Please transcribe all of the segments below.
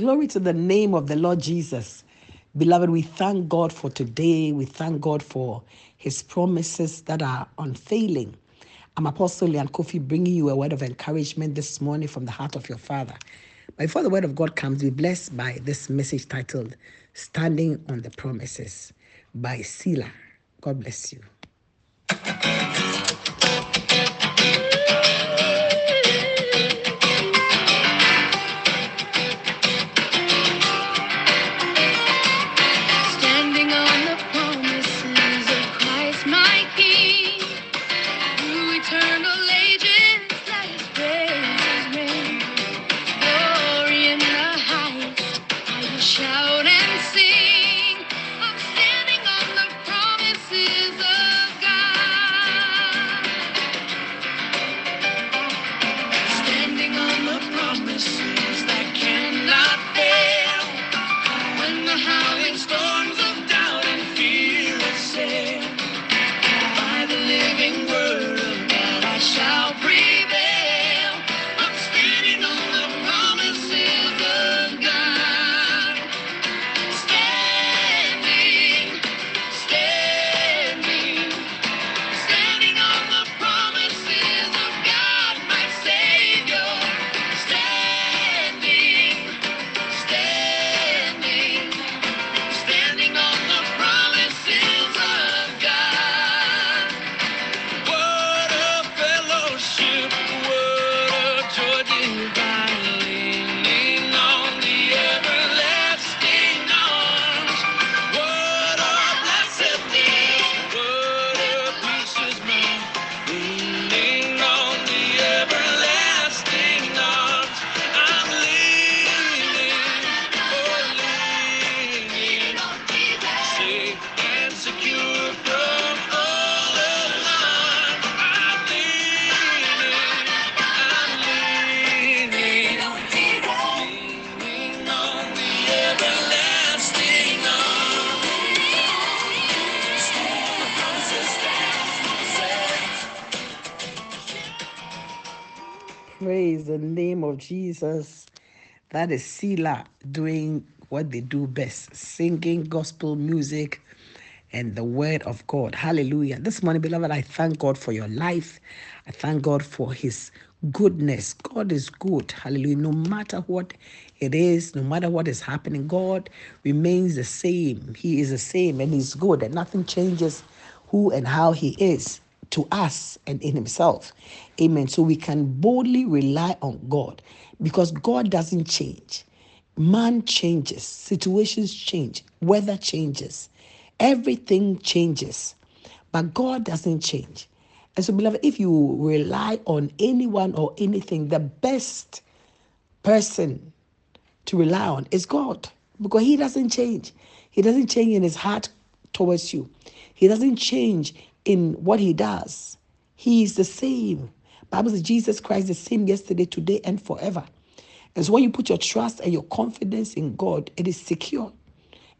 Glory to the name of the Lord Jesus. Beloved, we thank God for today. We thank God for his promises that are unfailing. I'm Apostle Lyanne Koffi bringing you a word of encouragement this morning from the heart of your Father. Before the word of God comes, be blessed by this message titled Standing on the Promises by Sila. God bless you. Praise the name of Jesus. That is Sila doing what they do best singing gospel music and the word of God. Hallelujah. This morning, beloved, I thank God for your life. I thank God for his goodness. God is good. Hallelujah. No matter what it is, no matter what is happening, God remains the same. He is the same and he's good and nothing changes who and how he is to us and in himself. Amen. So we can boldly rely on God because God doesn't change. Man changes, situations change, weather changes, everything changes. But God doesn't change. And so, beloved, if you rely on anyone or anything, the best person to rely on is God because He doesn't change. He doesn't change in His heart towards you, He doesn't change in what He does. He is the same. Bible says Jesus Christ the same yesterday, today, and forever. And so when you put your trust and your confidence in God, it is secure.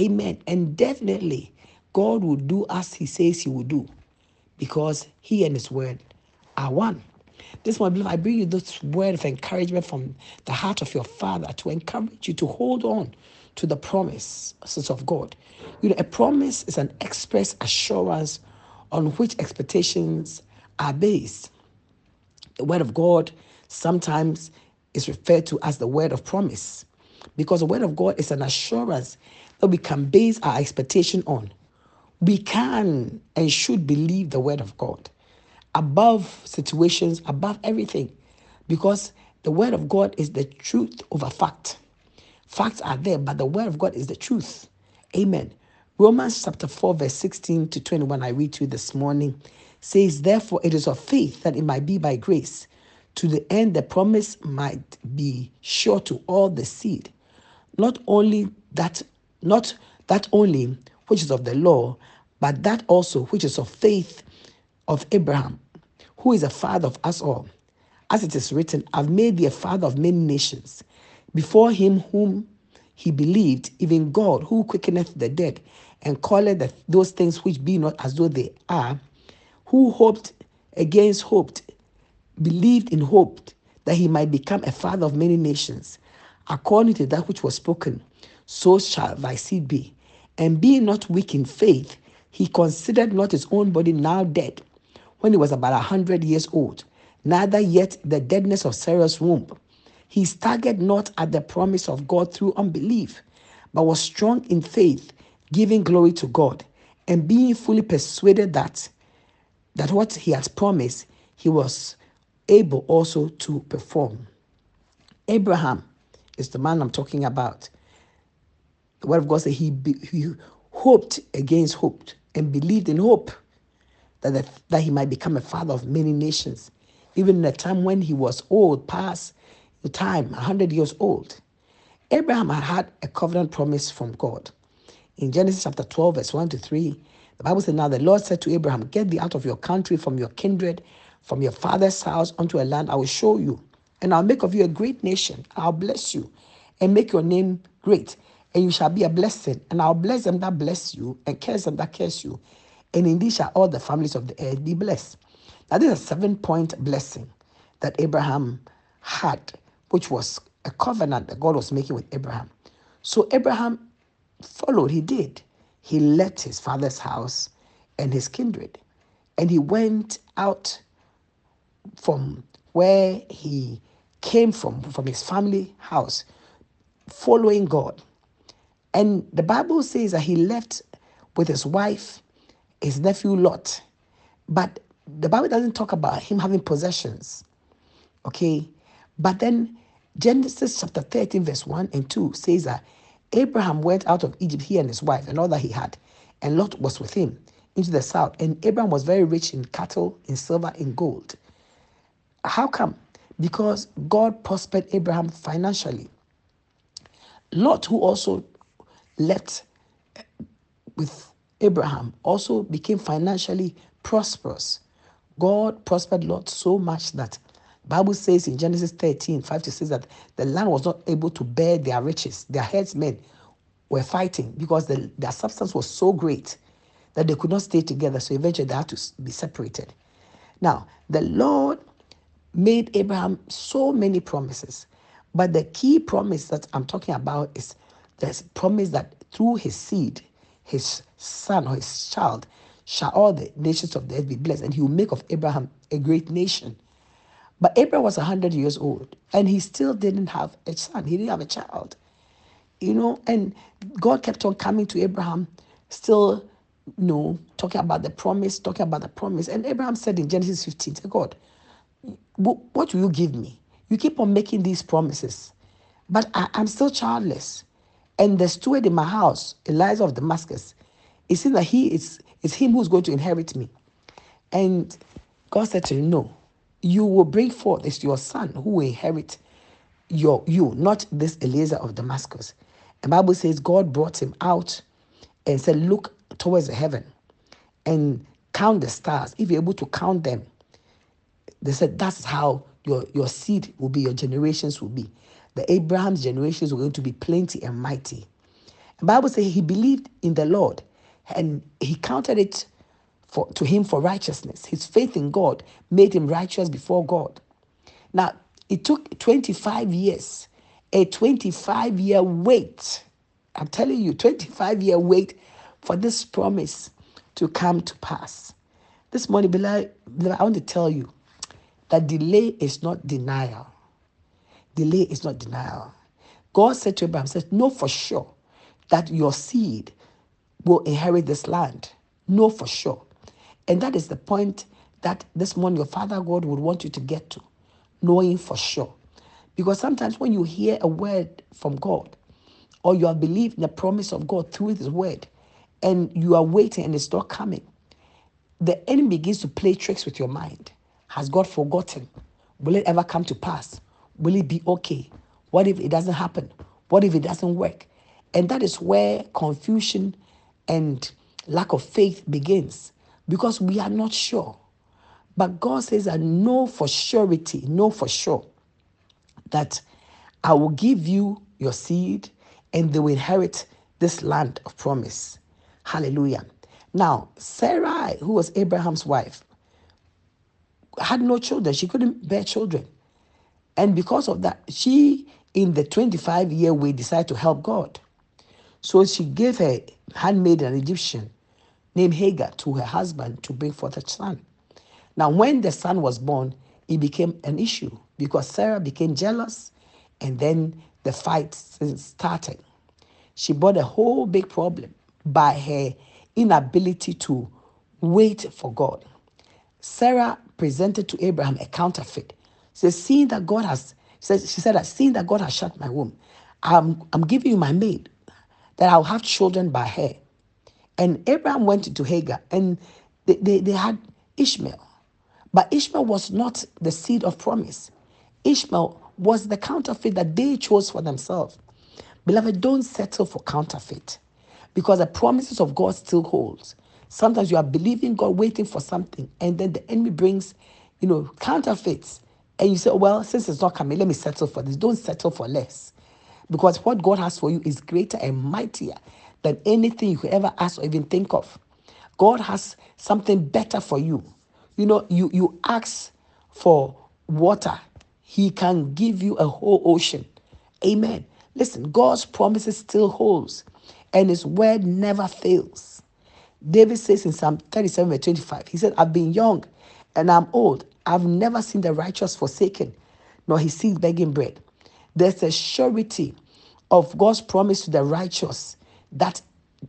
Amen. And definitely, God will do as He says He will do because He and His word are one. This morning, I bring you this word of encouragement from the heart of your Father to encourage you to hold on to the promises of God. You know, a promise is an express assurance on which expectations are based. The word of God sometimes is referred to as the word of promise because the word of God is an assurance that we can base our expectation on. We can and should believe the word of God above situations, above everything, because the word of God is the truth over fact. Facts are there, but the word of God is the truth. Amen. Romans chapter 4, verse 16 to 21, I read to you this morning, says, Therefore it is of faith that it might be by grace, to the end the promise might be sure to all the seed. Not only that, not that only which is of the law, but that also which is of faith of Abraham, who is a father of us all. As it is written, I've made thee a father of many nations, before him whom he believed, even God, who quickeneth the dead, and calleth the, those things which be not as though they are, who hoped against hoped, believed in hoped that he might become a father of many nations, according to that which was spoken, so shall thy seed be. And being not weak in faith, he considered not his own body now dead, when he was about a hundred years old, neither yet the deadness of Sarah's womb. He staggered not at the promise of God through unbelief, but was strong in faith, giving glory to God, and being fully persuaded that that what he has promised, he was able also to perform. Abraham is the man I'm talking about. The word of God says he, be, he hoped against hope and believed in hope that, the, that he might become a father of many nations, even in a time when he was old, past the time, 100 years old. Abraham had had a covenant promise from God. In Genesis chapter 12, verse 1 to 3, the Bible says, Now the Lord said to Abraham, Get thee out of your country, from your kindred, from your father's house unto a land I will show you. And I'll make of you a great nation. I'll bless you and make your name great. And you shall be a blessing. And I'll bless them that bless you and curse them that curse you. And indeed shall all the families of the earth be blessed. Now, this is a seven point blessing that Abraham had, which was a covenant that God was making with Abraham. So Abraham followed, he did. He left his father's house and his kindred, and he went out from where he came from, from his family house, following God. And the Bible says that he left with his wife, his nephew Lot. But the Bible doesn't talk about him having possessions. Okay? But then Genesis chapter 13, verse 1 and 2 says that Abraham went out of Egypt, he and his wife, and all that he had, and Lot was with him into the south. And Abraham was very rich in cattle, in silver, in gold. How come? Because God prospered Abraham financially. Lot, who also left eh, with Abraham, also became financially prosperous. God prospered Lot so much that Bible says in Genesis 13, 5 to 6 that the land was not able to bear their riches. Their headsmen were fighting because the, their substance was so great that they could not stay together. So eventually they had to be separated. Now, the Lord made Abraham so many promises. But the key promise that I'm talking about is the promise that through his seed, his son or his child, shall all the nations of the earth be blessed, and he will make of Abraham a great nation. But Abraham was 100 years old, and he still didn't have a son. He didn't have a child. You know, and God kept on coming to Abraham, still, you know, talking about the promise, talking about the promise. And Abraham said in Genesis 15, to God, what will you give me? You keep on making these promises, but I, am still childless. And the steward in my house, Eliezer of Damascus, it seems that he is, is him who's going to inherit me. And God said to him, No, you will bring forth, it's your son who will inherit your you, not this Eliezer of Damascus. And Bible says God brought him out and said, Look towards the heaven and count the stars. If you're able to count them, they said that's how your, your seed will be, your generations will be. The Abraham's generations were going to be plenty and mighty. The Bible says he believed in the Lord and he counted it for, to him for righteousness. His faith in God made him righteous before God. Now, it took 25 years, a 25 year wait. I'm telling you, 25 year wait for this promise to come to pass. This morning, beloved, I want to tell you that delay is not denial. Delay is not denial. God said to Abraham, says, Know for sure that your seed will inherit this land. Know for sure. And that is the point that this morning your Father God would want you to get to, knowing for sure. Because sometimes when you hear a word from God, or you have believed in the promise of God through His word, and you are waiting and it's not coming, the enemy begins to play tricks with your mind. Has God forgotten? Will it ever come to pass? Will it be okay? What if it doesn't happen? What if it doesn't work? And that is where confusion and lack of faith begins because we are not sure. But God says, I know for surety, know for sure that I will give you your seed and they will inherit this land of promise. Hallelujah. Now, Sarai, who was Abraham's wife, had no children. She couldn't bear children. And because of that, she in the 25 year we decided to help God. So she gave her handmaid, an Egyptian named Hagar, to her husband to bring forth a son. Now, when the son was born, it became an issue because Sarah became jealous and then the fight started. She brought a whole big problem by her inability to wait for God. Sarah presented to Abraham a counterfeit. She said, seeing that God has, she said, that seeing that God has shut my womb, I'm, I'm giving you my maid, that I'll have children by her. And Abraham went into Hagar and they, they, they had Ishmael. But Ishmael was not the seed of promise. Ishmael was the counterfeit that they chose for themselves. Beloved, don't settle for counterfeit because the promises of God still holds. Sometimes you are believing God, waiting for something, and then the enemy brings, you know, counterfeits. And you say, oh, well, since it's not coming, let me settle for this. Don't settle for less. Because what God has for you is greater and mightier than anything you could ever ask or even think of. God has something better for you. You know, you, you ask for water, He can give you a whole ocean. Amen. Listen, God's promises still holds, and His word never fails. David says in Psalm 37, verse 25, he said, I've been young and I'm old. I've never seen the righteous forsaken, nor his seed begging bread. There's a surety of God's promise to the righteous that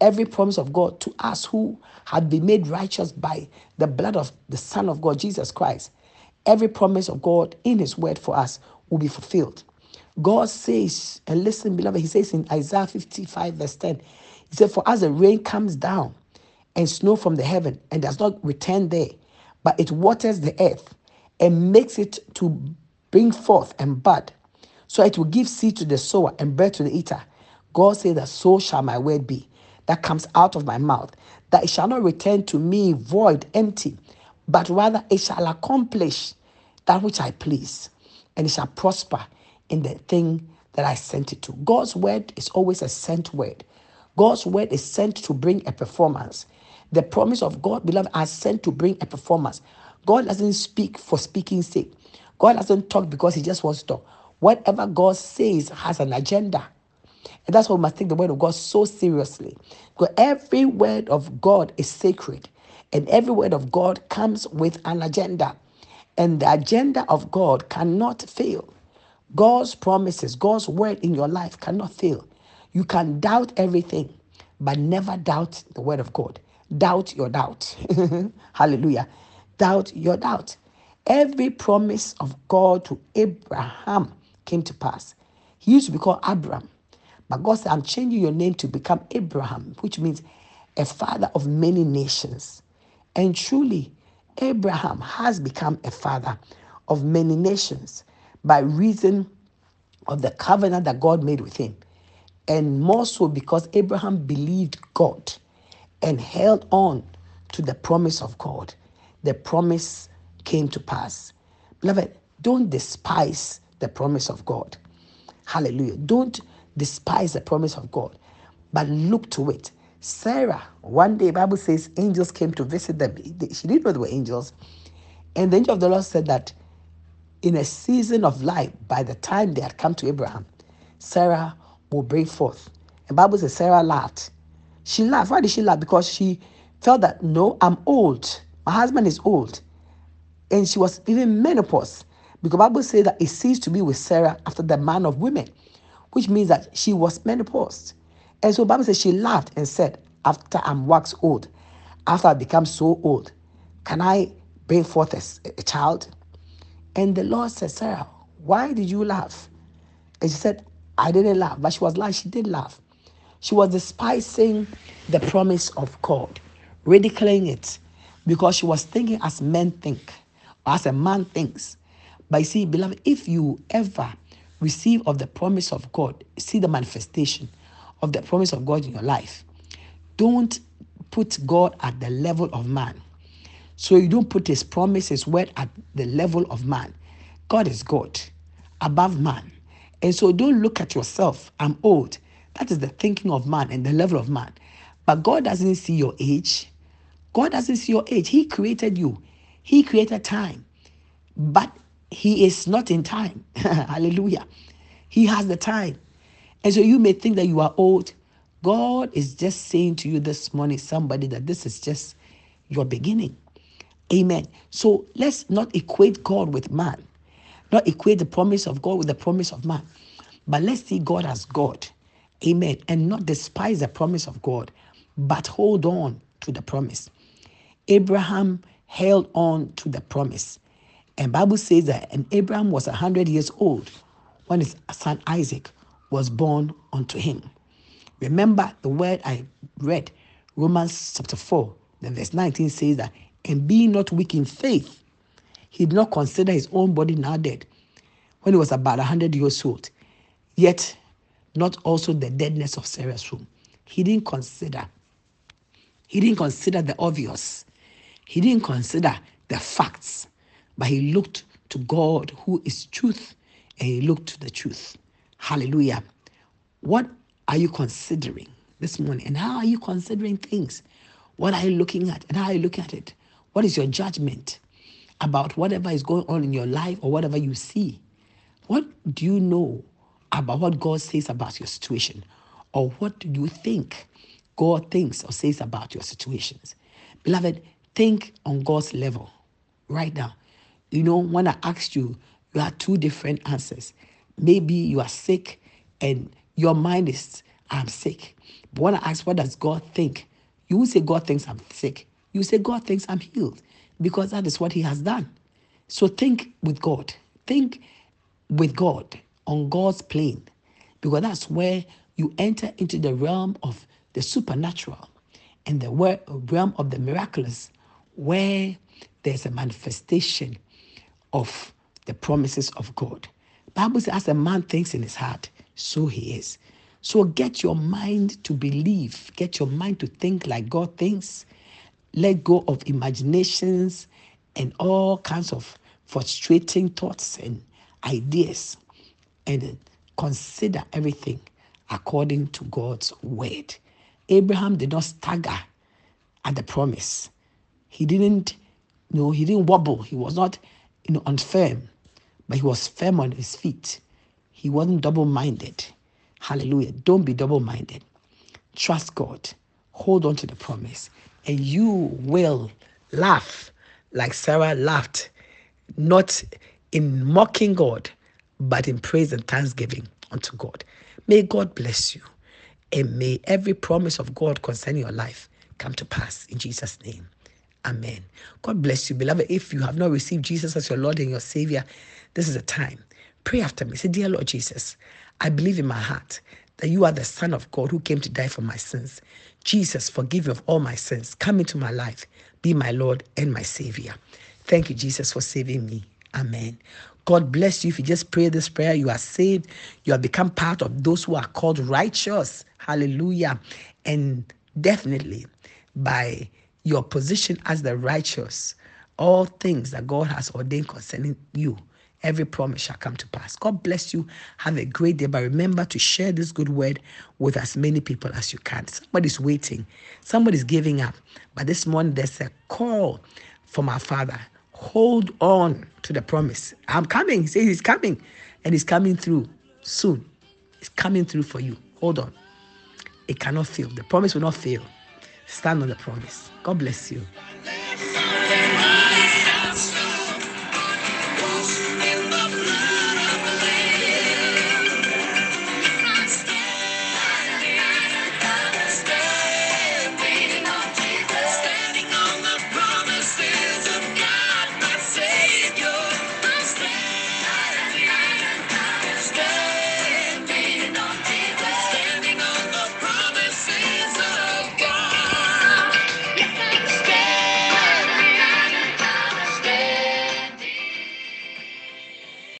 every promise of God to us who have been made righteous by the blood of the Son of God, Jesus Christ, every promise of God in his word for us will be fulfilled. God says, and listen, beloved, he says in Isaiah 55, verse 10, he said, For as the rain comes down and snow from the heaven and does not return there, but it waters the earth and makes it to bring forth and bud, so it will give seed to the sower and bread to the eater. God said that so shall my word be that comes out of my mouth, that it shall not return to me void, empty, but rather it shall accomplish that which I please, and it shall prosper in the thing that I sent it to. God's word is always a sent word. God's word is sent to bring a performance. The promise of God, beloved, are sent to bring a performance. God doesn't speak for speaking's sake. God doesn't talk because he just wants to talk. Whatever God says has an agenda. And that's why we must take the word of God so seriously. Because every word of God is sacred. And every word of God comes with an agenda. And the agenda of God cannot fail. God's promises, God's word in your life cannot fail. You can doubt everything, but never doubt the word of God. Doubt your doubt. Hallelujah. Doubt your doubt. Every promise of God to Abraham came to pass. He used to be called Abram, but God said, I'm changing your name to become Abraham, which means a father of many nations. And truly, Abraham has become a father of many nations by reason of the covenant that God made with him. And more so because Abraham believed God and held on to the promise of God. The promise came to pass. Beloved, don't despise the promise of God. Hallelujah. Don't despise the promise of God, but look to it. Sarah, one day, Bible says angels came to visit them. She didn't know they were angels. And the angel of the Lord said that in a season of life, by the time they had come to Abraham, Sarah will bring forth. And Bible says Sarah laughed. She laughed. Why did she laugh? Because she felt that no, I'm old. My husband is old. And she was even menopause. Because Bible says that it ceased to be with Sarah after the man of women, which means that she was menopaused. And so Bible says she laughed and said, After I'm waxed old, after I become so old, can I bring forth a, a child? And the Lord said, Sarah, why did you laugh? And she said, I didn't laugh. But she was like, she did laugh. She was despising the promise of God, ridiculing it, because she was thinking as men think, as a man thinks. But you see, beloved, if you ever receive of the promise of God, see the manifestation of the promise of God in your life, don't put God at the level of man. So you don't put his promise, his word at the level of man. God is God, above man. And so don't look at yourself. I'm old. That is the thinking of man and the level of man. But God doesn't see your age. God doesn't see your age. He created you, He created time. But He is not in time. Hallelujah. He has the time. And so you may think that you are old. God is just saying to you this morning, somebody, that this is just your beginning. Amen. So let's not equate God with man, not equate the promise of God with the promise of man, but let's see God as God. Amen. And not despise the promise of God, but hold on to the promise. Abraham held on to the promise. And Bible says that and Abraham was 100 years old when his son Isaac was born unto him. Remember the word I read, Romans chapter 4, the verse 19 says that, and being not weak in faith, he did not consider his own body now dead when he was about 100 years old, yet not also the deadness of Sarah's womb. He didn't consider. He didn't consider the obvious. He didn't consider the facts, but he looked to God who is truth and he looked to the truth. Hallelujah. What are you considering this morning? And how are you considering things? What are you looking at? And how are you looking at it? What is your judgment about whatever is going on in your life or whatever you see? What do you know about what God says about your situation? Or what do you think God thinks or says about your situations? Beloved, think on God's level right now. You know, when I asked you, you had two different answers. Maybe you are sick and your mind is, I'm sick. But when I ask, what does God think? You will say, God thinks I'm sick. You say, God thinks I'm healed because that is what He has done. So think with God. Think with God on God's plane because that's where you enter into the realm of the supernatural and the realm of the miraculous where there's a manifestation of the promises of God. Bible says, as a man thinks in his heart, so he is. So get your mind to believe, get your mind to think like God thinks. Let go of imaginations and all kinds of frustrating thoughts and ideas and consider everything according to God's word. Abraham did not stagger at the promise. He didn't, you know, he didn't wobble. He was not, you know, unfirm, but he was firm on his feet. He wasn't double-minded. Hallelujah. Don't be double-minded. Trust God. Hold on to the promise. And you will laugh like Sarah laughed, not in mocking God, but in praise and thanksgiving unto God. May God bless you. And may every promise of God concerning your life come to pass in Jesus' name. Amen. God bless you, beloved. If you have not received Jesus as your Lord and your Savior, this is a time. Pray after me. Say, Dear Lord Jesus, I believe in my heart that you are the Son of God who came to die for my sins. Jesus, forgive me of all my sins. Come into my life. Be my Lord and my Savior. Thank you, Jesus, for saving me. Amen. God bless you. If you just pray this prayer, you are saved. You have become part of those who are called righteous. Hallelujah. And definitely by your position as the righteous, all things that God has ordained concerning you, every promise shall come to pass. God bless you. Have a great day. But remember to share this good word with as many people as you can. Somebody's waiting, somebody's giving up. But this morning, there's a call from our Father. Hold on to the promise. I'm coming. He says he's coming. And he's coming through soon. He's coming through for you. Hold on. It cannot fail. The promise will not fail. Stand on the promise. God bless you.